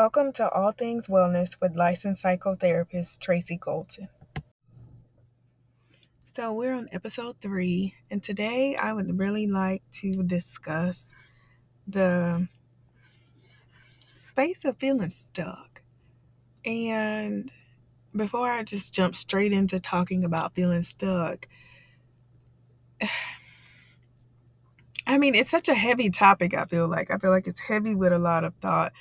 Welcome to All Things Wellness with licensed psychotherapist Tracey Colton. So, we're on episode three, and today I would really like to discuss the space of feeling stuck. And before I just jump straight into talking about feeling stuck, I mean, it's such a heavy topic, I feel like. I feel like it's heavy with a lot of thought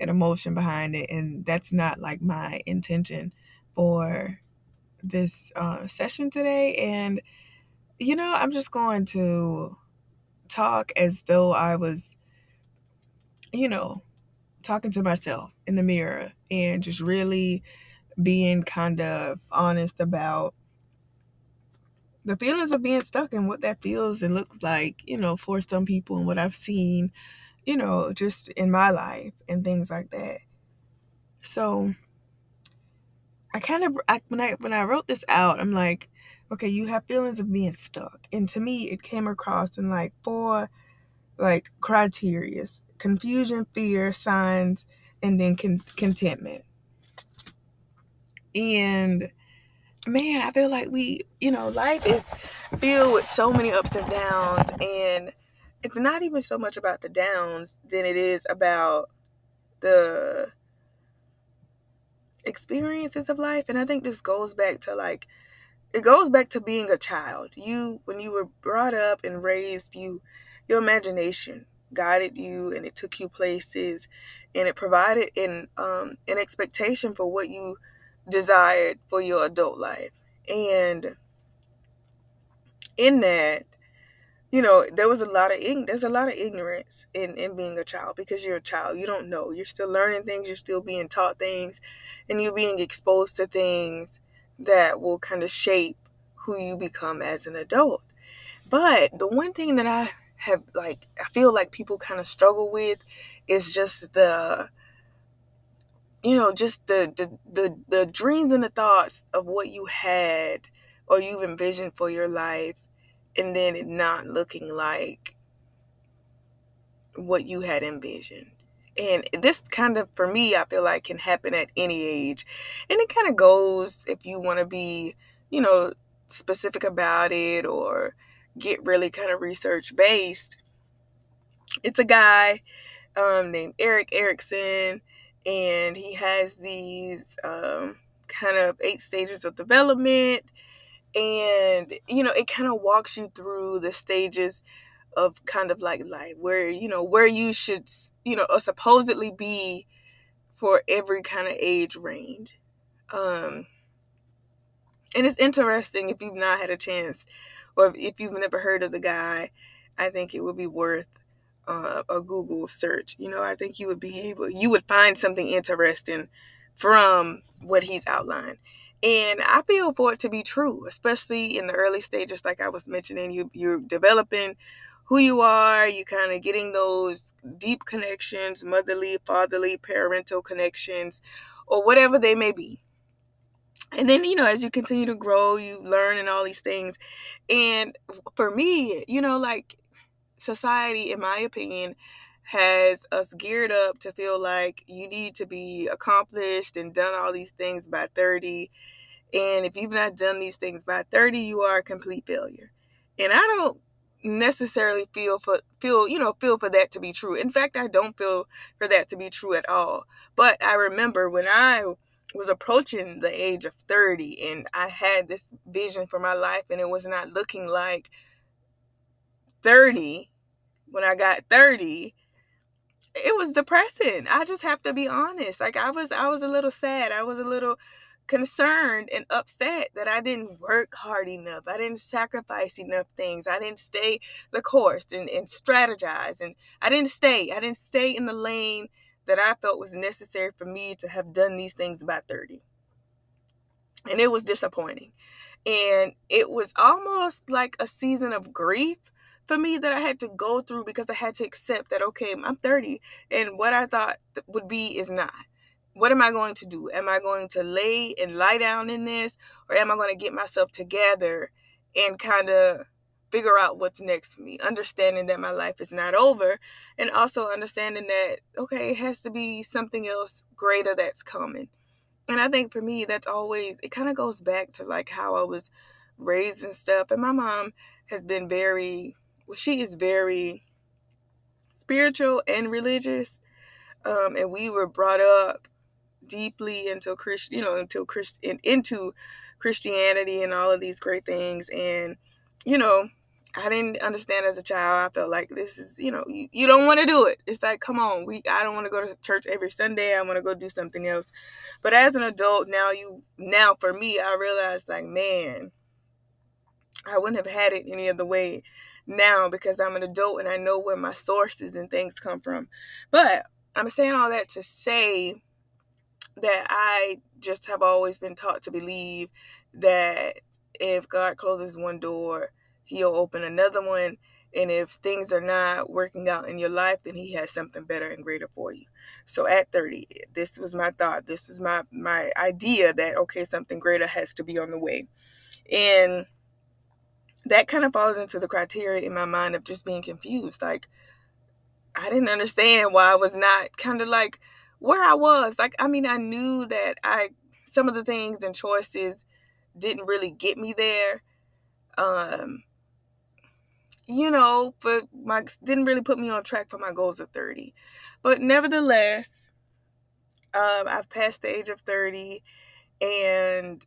and emotion behind it. And that's not like my intention for this uh, session today. And, you know, I'm just going to talk as though I was, you know, talking to myself in the mirror and just really being kind of honest about the feelings of being stuck and what that feels and looks like, you know, for some people and what I've seen, you know, just in my life and things like that. So I kind of I, when I when I wrote this out, I'm like, okay, you have feelings of being stuck. And to me, it came across in like four like criterias: confusion, fear, signs, and then con- contentment. And man, I feel like we, you know, life is filled with so many ups and downs, and it's not even so much about the downs than it is about the experiences of life. And I think this goes back to like, it goes back to being a child. You, when you were brought up and raised, you, your imagination guided you and it took you places and it provided an um, an expectation for what you desired for your adult life. And in that, you know, there was a lot of there's a lot of ignorance in in being a child because you're a child. You don't know. You're still learning things, you're still being taught things, and you're being exposed to things that will kind of shape who you become as an adult. But the one thing that I have like I feel like people kind of struggle with is just the you know, just the, the the the dreams and the thoughts of what you had or you've envisioned for your life and then it not looking like what you had envisioned. And this kind of, for me, I feel like can happen at any age. And it kind of goes if you want to be, you know, specific about it or get really kind of research based. It's a guy um, named Erik Erikson and he has these um, kind of eight stages of development and you know it kind of walks you through the stages of kind of like life where you know where you should you know supposedly be for every kind of age range um and it's interesting if you've not had a chance or if you've never heard of the guy i think it would be worth uh, a Google search. You know, I think you would be able, you would find something interesting from what he's outlined. And I feel for it to be true, especially in the early stages, like I was mentioning, you you're developing who you are, you kind of getting those deep connections, motherly, fatherly, parental connections, or whatever they may be. And then, you know, as you continue to grow, you learn and all these things. And for me, you know, like society, in my opinion, has us geared up to feel like you need to be accomplished and done all these things by 30. And if you've not done these things by 30, you are a complete failure. And I don't necessarily feel for feel you know feel for that to be true in fact i don't feel for that to be true at all but i remember when i was approaching the age of 30 and i had this vision for my life and it was not looking like 30 when I got 30, it was depressing. I just have to be honest. Like I was I was a little sad. I was a little concerned and upset that I didn't work hard enough. I didn't sacrifice enough things. I didn't stay the course and, and strategize. And I didn't stay. I didn't stay in the lane that I felt was necessary for me to have done these things by 30. And it was disappointing. And it was almost like a season of grief for me that I had to go through because I had to accept that okay, I'm 30 and what I thought would be is not. What am I going to do? Am I going to lay and lie down in this or am I going to get myself together and kind of figure out what's next for me, understanding that my life is not over, and also understanding that, okay, it has to be something else greater that's coming. And I think for me, that's always, it kind of goes back to like how I was raised and stuff. And my mom has been very, she is very spiritual and religious. Um, and we were brought up deeply into Christian, you know, into Christian, into Christianity and all of these great things. And, you know, I didn't understand as a child. I felt like this is, you know, you, you don't want to do it. It's like, come on, we I don't want to go to church every Sunday. I want to go do something else. But as an adult, now you now for me, I realized like, man, I wouldn't have had it any other way now because I'm an adult and I know where my sources and things come from. But I'm saying all that to say that I just have always been taught to believe that if God closes one door, he'll open another one. And if things are not working out in your life, then he has something better and greater for you. So at 30, this was my thought. This was my my idea that okay, something greater has to be on the way. And that kind of falls into the criteria in my mind of just being confused. Like I didn't understand why I was not kind of like where I was. Like I mean, I knew that I some of the things and choices didn't really get me there. Um you know, but my didn't really put me on track for my goals of 30. But nevertheless, um, I've passed the age of 30 and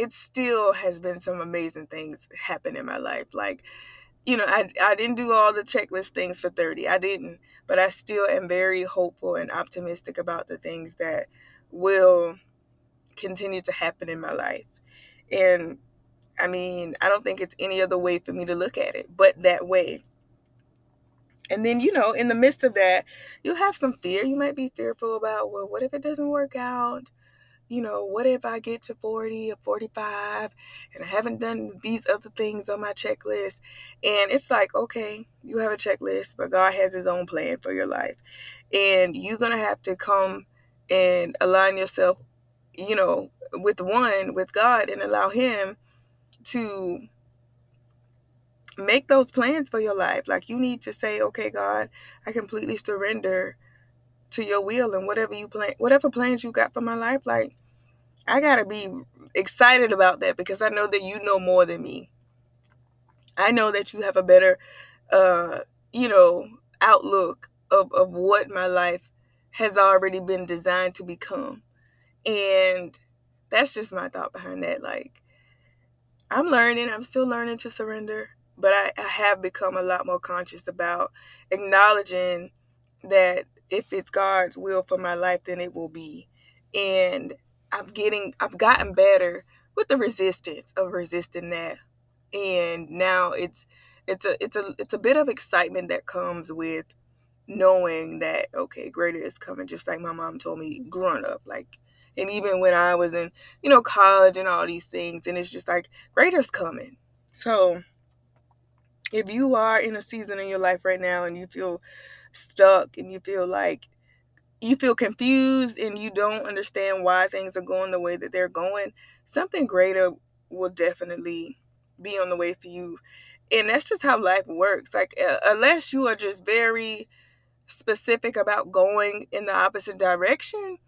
it still has been some amazing things happen in my life. Like, you know, I, I didn't do all the checklist things for 30. I didn't. But I still am very hopeful and optimistic about the things that will continue to happen in my life. And I mean, I don't think it's any other way for me to look at it but that way. And then, you know, in the midst of that, you have some fear. You might be fearful about, well, what if it doesn't work out? You know, what if I get to 40 or 45 and I haven't done these other things on my checklist? And it's like, okay, you have a checklist, but God has His own plan for your life. And you're going to have to come and align yourself, you know, with one, with God, and allow Him to make those plans for your life. Like you need to say, okay, God, I completely surrender to your will and whatever you plan, whatever plans you got for my life. Like I gotta be excited about that because I know that you know more than me. I know that you have a better, uh, you know, outlook of, of what my life has already been designed to become. And that's just my thought behind that. Like, I'm learning. I'm still learning to surrender, but I, I have become a lot more conscious about acknowledging that if it's God's will for my life, then it will be. And I'm getting, I've gotten better with the resistance of resisting that. And now it's, it's a, it's a, it's a bit of excitement that comes with knowing that okay, greater is coming. Just like my mom told me growing up, like and even when I was in, you know, college and all these things, and it's just like greater's coming. So if you are in a season in your life right now and you feel stuck and you feel like you feel confused and you don't understand why things are going the way that they're going, something greater will definitely be on the way for you. And that's just how life works. Like, uh, unless you are just very specific about going in the opposite direction,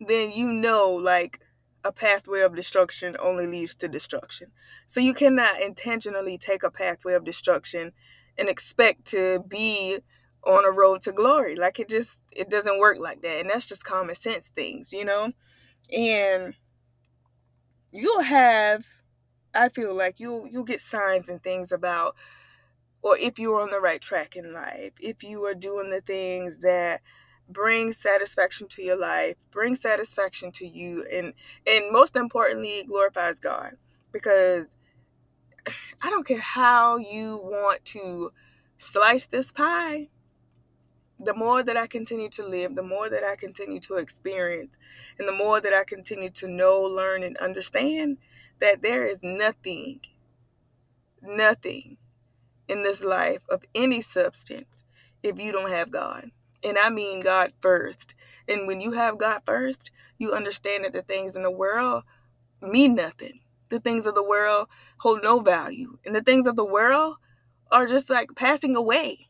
then you know like a pathway of destruction only leads to destruction. So you cannot intentionally take a pathway of destruction and expect to be on a road to glory. Like it just it doesn't work like that. And that's just common sense things, you know? And you'll have I feel like you'll you'll get signs and things about or if you're on the right track in life, if you are doing the things that brings satisfaction to your life, brings satisfaction to you, and and most importantly, glorifies God. Because I don't care how you want to slice this pie. The more that I continue to live, the more that I continue to experience, and the more that I continue to know, learn, and understand that there is nothing, nothing in this life of any substance if you don't have God. And I mean God first. And when you have God first, you understand that the things in the world mean nothing. the things of the world hold no value. And the things of the world are just like passing away.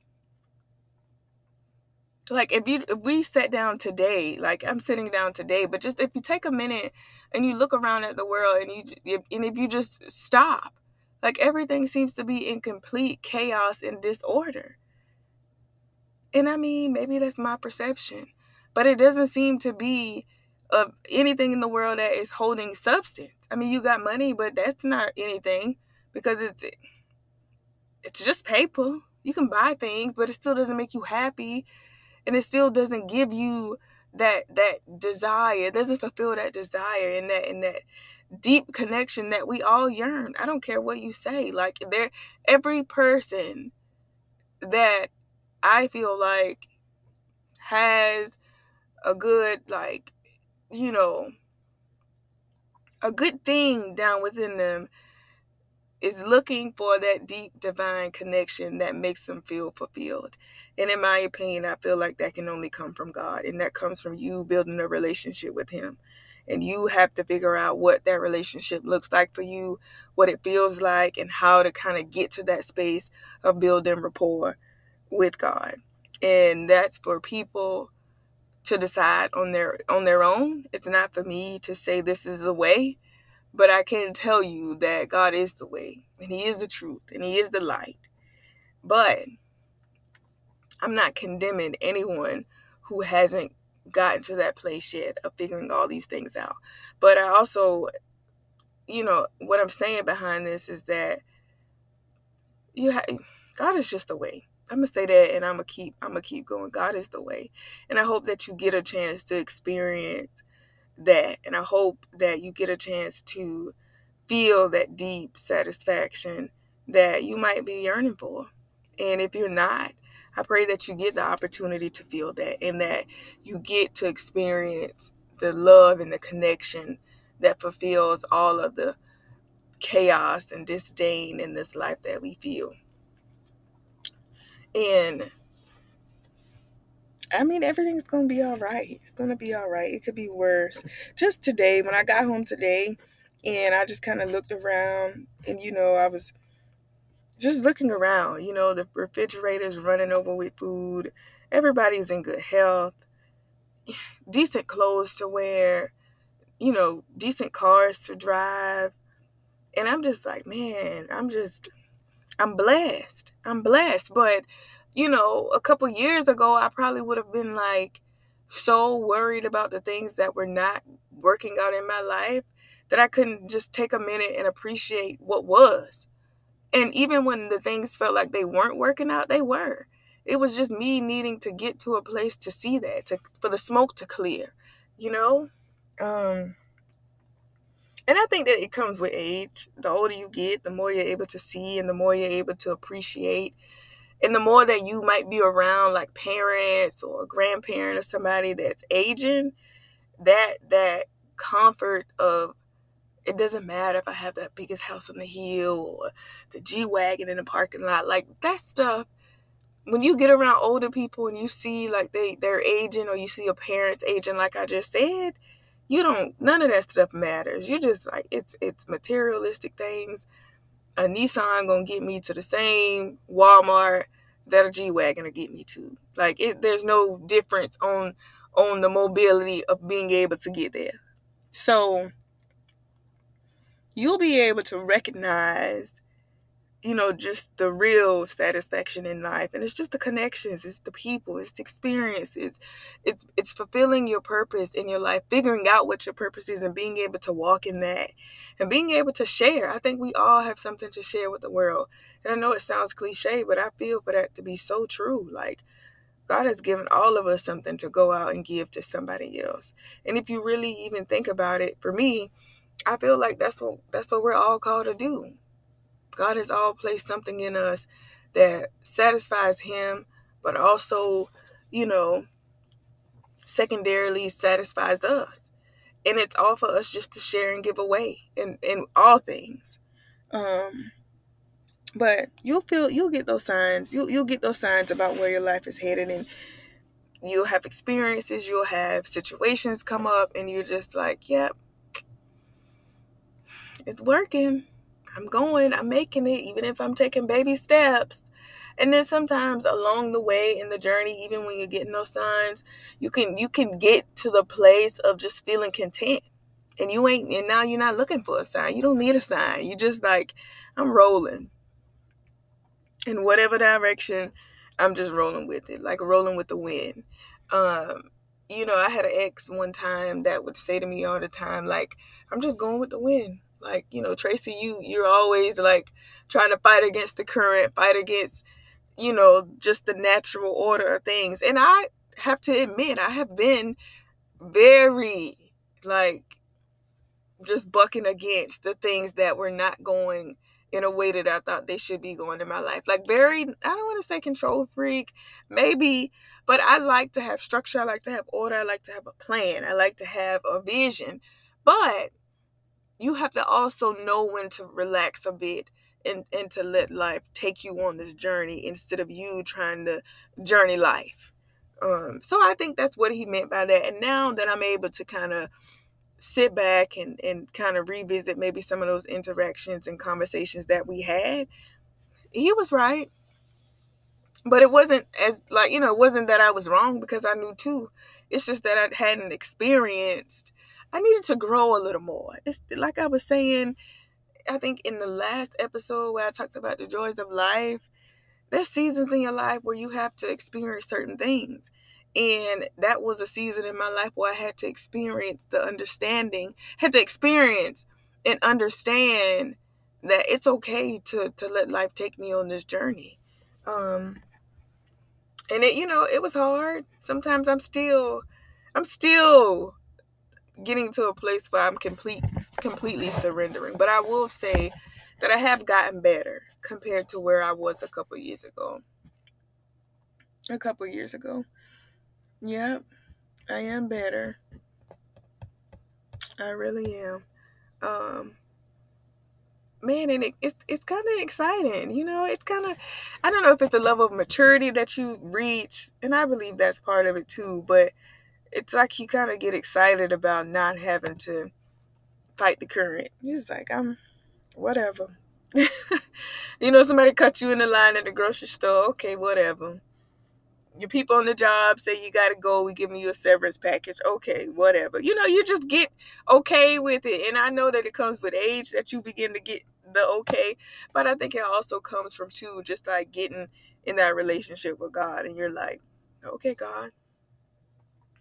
Like if you if we sat down today, like I'm sitting down today, but just if you take a minute and you look around at the world and you and if you just stop, like everything seems to be in complete chaos and disorder. And I mean, maybe that's my perception, but it doesn't seem to be of anything in the world that is holding substance. I mean, you got money, but that's not anything because it's it's just paper. You can buy things, but it still doesn't make you happy, and it still doesn't give you that that desire. It doesn't fulfill that desire and that and that deep connection that we all yearn. I don't care what you say. Like there every person that I feel like has a good like you know, a good thing down within them is looking for that deep divine connection that makes them feel fulfilled. And in my opinion, I feel like that can only come from God, and that comes from you building a relationship with Him. And you have to figure out what that relationship looks like for you, what it feels like, and how to kind of get to that space of building rapport with God. And that's for people to decide on their on their own. It's not for me to say this is the way, but I can tell you that God is the way and he is the truth and he is the light. But I'm not condemning anyone who hasn't gotten to that place yet of figuring all these things out. But I also you know, what I'm saying behind this is that you have God is just the way. I'm gonna say that and I'm gonna keep I'm gonna keep going. God is the way. And I hope that you get a chance to experience that. And I hope that you get a chance to feel that deep satisfaction that you might be yearning for. And if you're not, I pray that you get the opportunity to feel that and that you get to experience the love and the connection that fulfills all of the chaos and disdain in this life that we feel. And I mean, everything's to be all right. It's to be all right. It could be worse. Just today, when I got home today, and I just kind of looked around, and you know, I was just looking around. You know, the refrigerator's running over with food. Everybody's in good health, decent clothes to wear, you know, decent cars to drive. And I'm just like, man, I'm just I'm blessed. I'm blessed. But, you know, a couple years ago, I probably would have been like so worried about the things that were not working out in my life that I couldn't just take a minute and appreciate what was. And even when the things felt like they weren't working out, they were. It was just me needing to get to a place to see that, to for the smoke to clear, you know? Um and I think that it comes with age. The older you get, the more you're able to see and the more you're able to appreciate. And the more that you might be around like parents or a grandparent or somebody that's aging, that that comfort of it doesn't matter if I have the biggest house on the hill or the G Wagon in the parking lot. Like that stuff when you get around older people and you see like they they're aging or you see your parents aging like I just said, you don't none of that stuff matters you just like it's it's materialistic things a nissan gonna get me to the same walmart that a g-wagon will get me to. Like it there's no difference on on the mobility of being able to get there. So you'll be able to recognize you know, just the real satisfaction in life. And it's just the connections, it's the people, it's the experiences. It's it's fulfilling your purpose in your life, figuring out what your purpose is and being able to walk in that and being able to share. I think we all have something to share with the world. And I know it sounds cliche, but I feel for that to be so true. Like God has given all of us something to go out and give to somebody else. And if you really even think about it, for me, I feel like that's what that's what we're all called to do God has all placed something in us that satisfies Him, but also, you know, secondarily satisfies us. And it's all for us just to share and give away in, in all things. Um, but you'll feel you'll get those signs. You'll you'll get those signs about where your life is headed and you'll have experiences, you'll have situations come up and you're just like, yep, it's working. I'm going, I'm making it, even if I'm taking baby steps. And then sometimes along the way in the journey, even when you're getting those signs, you can you can get to the place of just feeling content. And you ain't and now you're not looking for a sign. You don't need a sign. You just like, I'm rolling. In whatever direction, I'm just rolling with it, like rolling with the wind. Um, you know, I had an ex one time that would say to me all the time, like, I'm just going with the wind. Like, you know, Tracey, you you're always like trying to fight against the current, fight against, you know, just the natural order of things. And I have to admit, I have been very like just bucking against the things that were not going in a way that I thought they should be going in my life. Like very I don't want to say control freak, maybe, but I like to have structure, I like to have order, I like to have a plan, I like to have a vision. But you have to also know when to relax a bit and, and to let life take you on this journey instead of you trying to journey life. Um, so I think that's what he meant by that. And now that I'm able to kind of sit back and, and kind of revisit maybe some of those interactions and conversations that we had, he was right. But it wasn't as like, you know, it wasn't that I was wrong because I knew too. It's just that I hadn't experienced I needed to grow a little more. It's like I was saying, I think in the last episode where I talked about the joys of life, there's seasons in your life where you have to experience certain things. And that was a season in my life where I had to experience the understanding, had to experience and understand that it's okay to to let life take me on this journey. Um and it you know, it was hard. Sometimes I'm still I'm still getting to a place where I'm complete completely surrendering. But I will say that I have gotten better compared to where I was a couple years ago. A couple years ago. Yep. I am better. I really am. Um man and it, it's it's kind of exciting you know it's kind of i don't know if it's a level of maturity that you reach and i believe that's part of it too but it's like you kind of get excited about not having to fight the current. You're just like, I'm whatever. you know, somebody cut you in the line at the grocery store. Okay, whatever. Your people on the job say you got to go. We giving you a severance package. Okay, whatever. You know, you just get okay with it. And I know that it comes with age that you begin to get the okay. But I think it also comes from, too, just like getting in that relationship with God. And you're like, okay, God,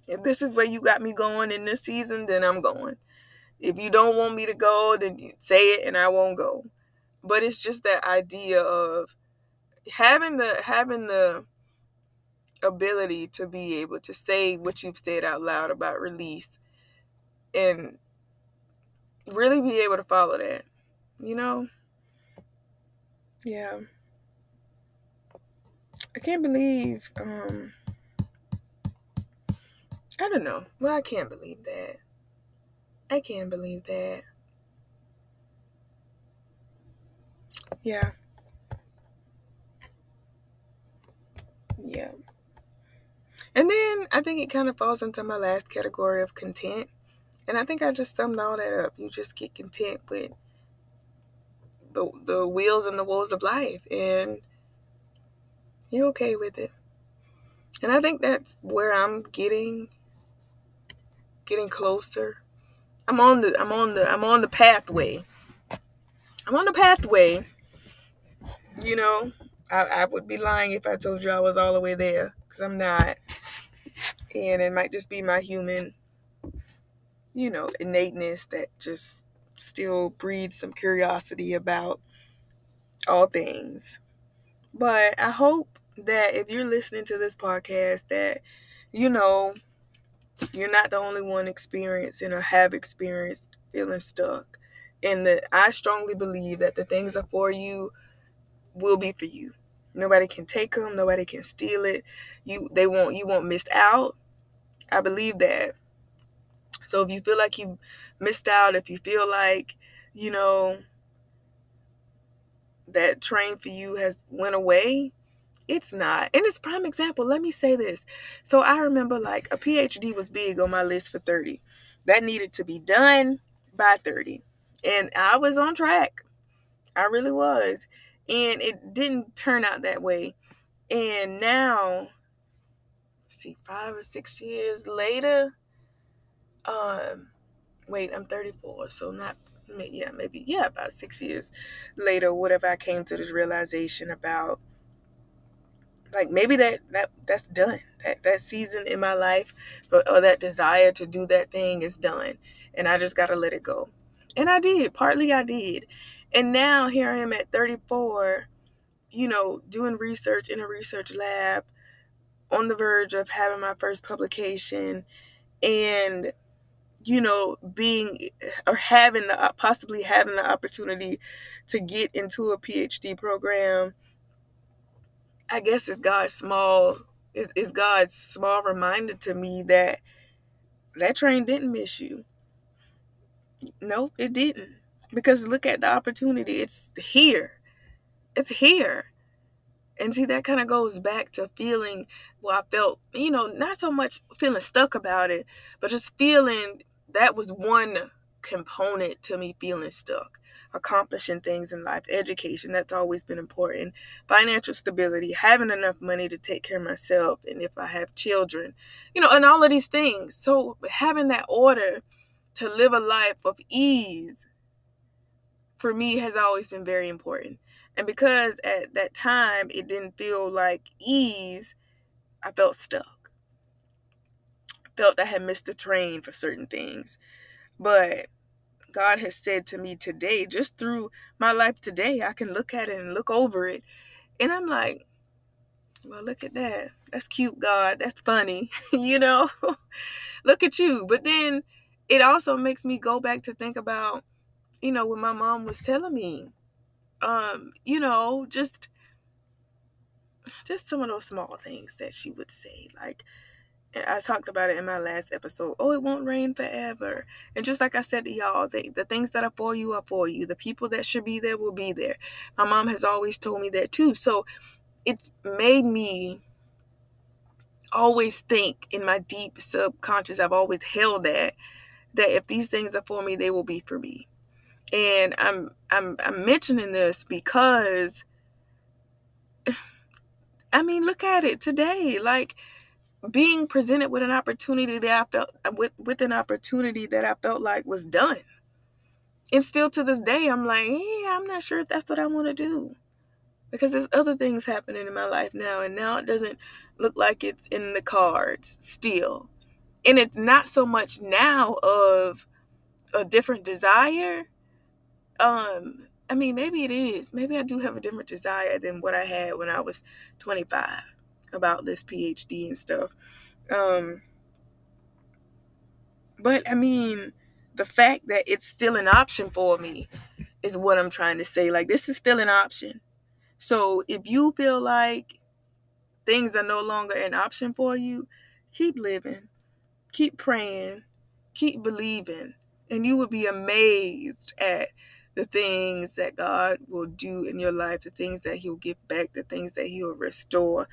if this is where you got me going in this season, then I'm going. If you don't want me to go, then say it and I won't go. But it's just that idea of having the having the ability to be able to say what you've said out loud about release and really be able to follow that. You know? Yeah. I can't believe um I don't know. Well, I can't believe that. I can't believe that. Yeah. Yeah. And then I think it kind of falls into my last category of content. And I think I just summed all that up. You just get content with the the wheels and the woes of life and you're okay with it. And I think that's where I'm getting getting closer. I'm on the I'm on the I'm on the pathway. I'm on the pathway. You know, I, I would be lying if I told you I was all the way there because I'm not. And it might just be my human, you know, innateness that just still breeds some curiosity about all things. But I hope that if you're listening to this podcast that you know you're not the only one experiencing or have experienced feeling stuck. And that I strongly believe that the things are for you will be for you. Nobody can take them. Nobody can steal it. You they won't you won't miss out. I believe that. So if you feel like you missed out, if you feel like, you know, that train for you has went away, it's not. And it's prime example. Let me say this. So I remember like a PhD was big on my list for 30. That needed to be done by 30. And I was on track. I really was. And it didn't turn out that way. And now, see, five or six years later, um, wait, I'm 34, so not, yeah, maybe, yeah, about six years later, whatever, I came to this realization about, like, maybe that, that, that's done. That, that season in my life, or, or that desire to do that thing is done. And I just got to let it go. And I did, partly I did. And now here I am at 34, you know, doing research in a research lab, on the verge of having my first publication, and you know, being or having the possibly having the opportunity to get into a PhD program, I guess is God's small is, is God's small reminder to me that that train didn't miss you. No, it didn't. Because look at the opportunity. It's here. It's here. And see, that kind of goes back to feeling, well, I felt, you know, not so much feeling stuck about it, but just feeling that was one component to me feeling stuck accomplishing things in life education that's always been important financial stability having enough money to take care of myself and if i have children you know and all of these things. So having that order to live a life of ease for me has always been very important. And because at that time it didn't feel like ease i felt stuck. Felt I had missed the train for certain things. But God has said to me today, just through my life today, I can look at it and look over it. And I'm like, well, look at that. That's cute, God. That's funny. you know, look at you. But then it also makes me go back to think about, you know, what my mom was telling me. Um, you know, just just some of those small things that she would say, like, I talked about it in my last episode. Oh, it won't rain forever. And just like I said to y'all, the, the things that are for you are for you. The people that should be there will be there. My mom has always told me that too. So it's made me always think in my deep subconscious, I've always held that, that if these things are for me, they will be for me. And I'm I'm I'm mentioning this because I mean, look at it today. Like being presented with an opportunity that I felt with with an opportunity that I felt like was done. And still to this day, I'm like, yeah, I'm not sure if that's what I want to do. Because there's other things happening in my life now, and now it doesn't look like it's in the cards still. And it's not so much now of a different desire. Um, I mean, maybe it is. Maybe I do have a different desire than what I had when I was 25 about this PhD and stuff. Um, but I mean, the fact that it's still an option for me is what I'm trying to say. Like, this is still an option. So if you feel like things are no longer an option for you, keep living, keep praying, keep believing, and you will be amazed at the things that God will do in your life, the things that He'll give back, the things that He'll restore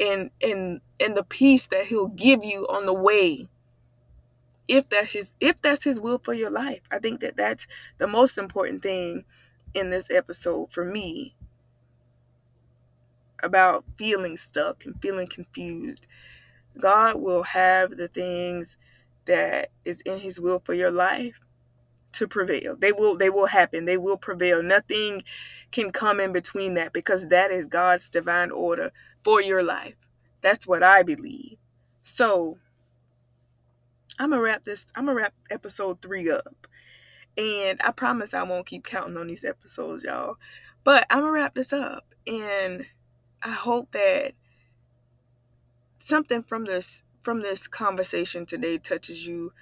and and and the peace that he'll give you on the way. If that's his if that's his will for your life. I think that that's the most important thing in this episode for me about feeling stuck and feeling confused. God will have the things that is in his will for your life to prevail. They will they will happen. They will prevail. Nothing can come in between that because that is god's divine order for your life. That's what I believe. So I'm gonna wrap this. I'm gonna wrap episode three up, and I promise I won't keep counting on these episodes, y'all. But I'm gonna wrap this up, and I hope that something from this from this conversation today touches you,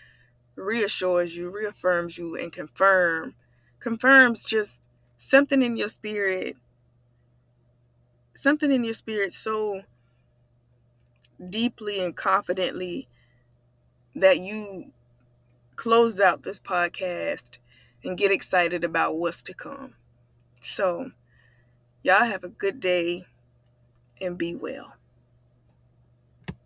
reassures you, reaffirms you, and confirm confirms just something in your spirit something in your spirit so deeply and confidently that you close out this podcast and get excited about what's to come. So, y'all have a good day and be well.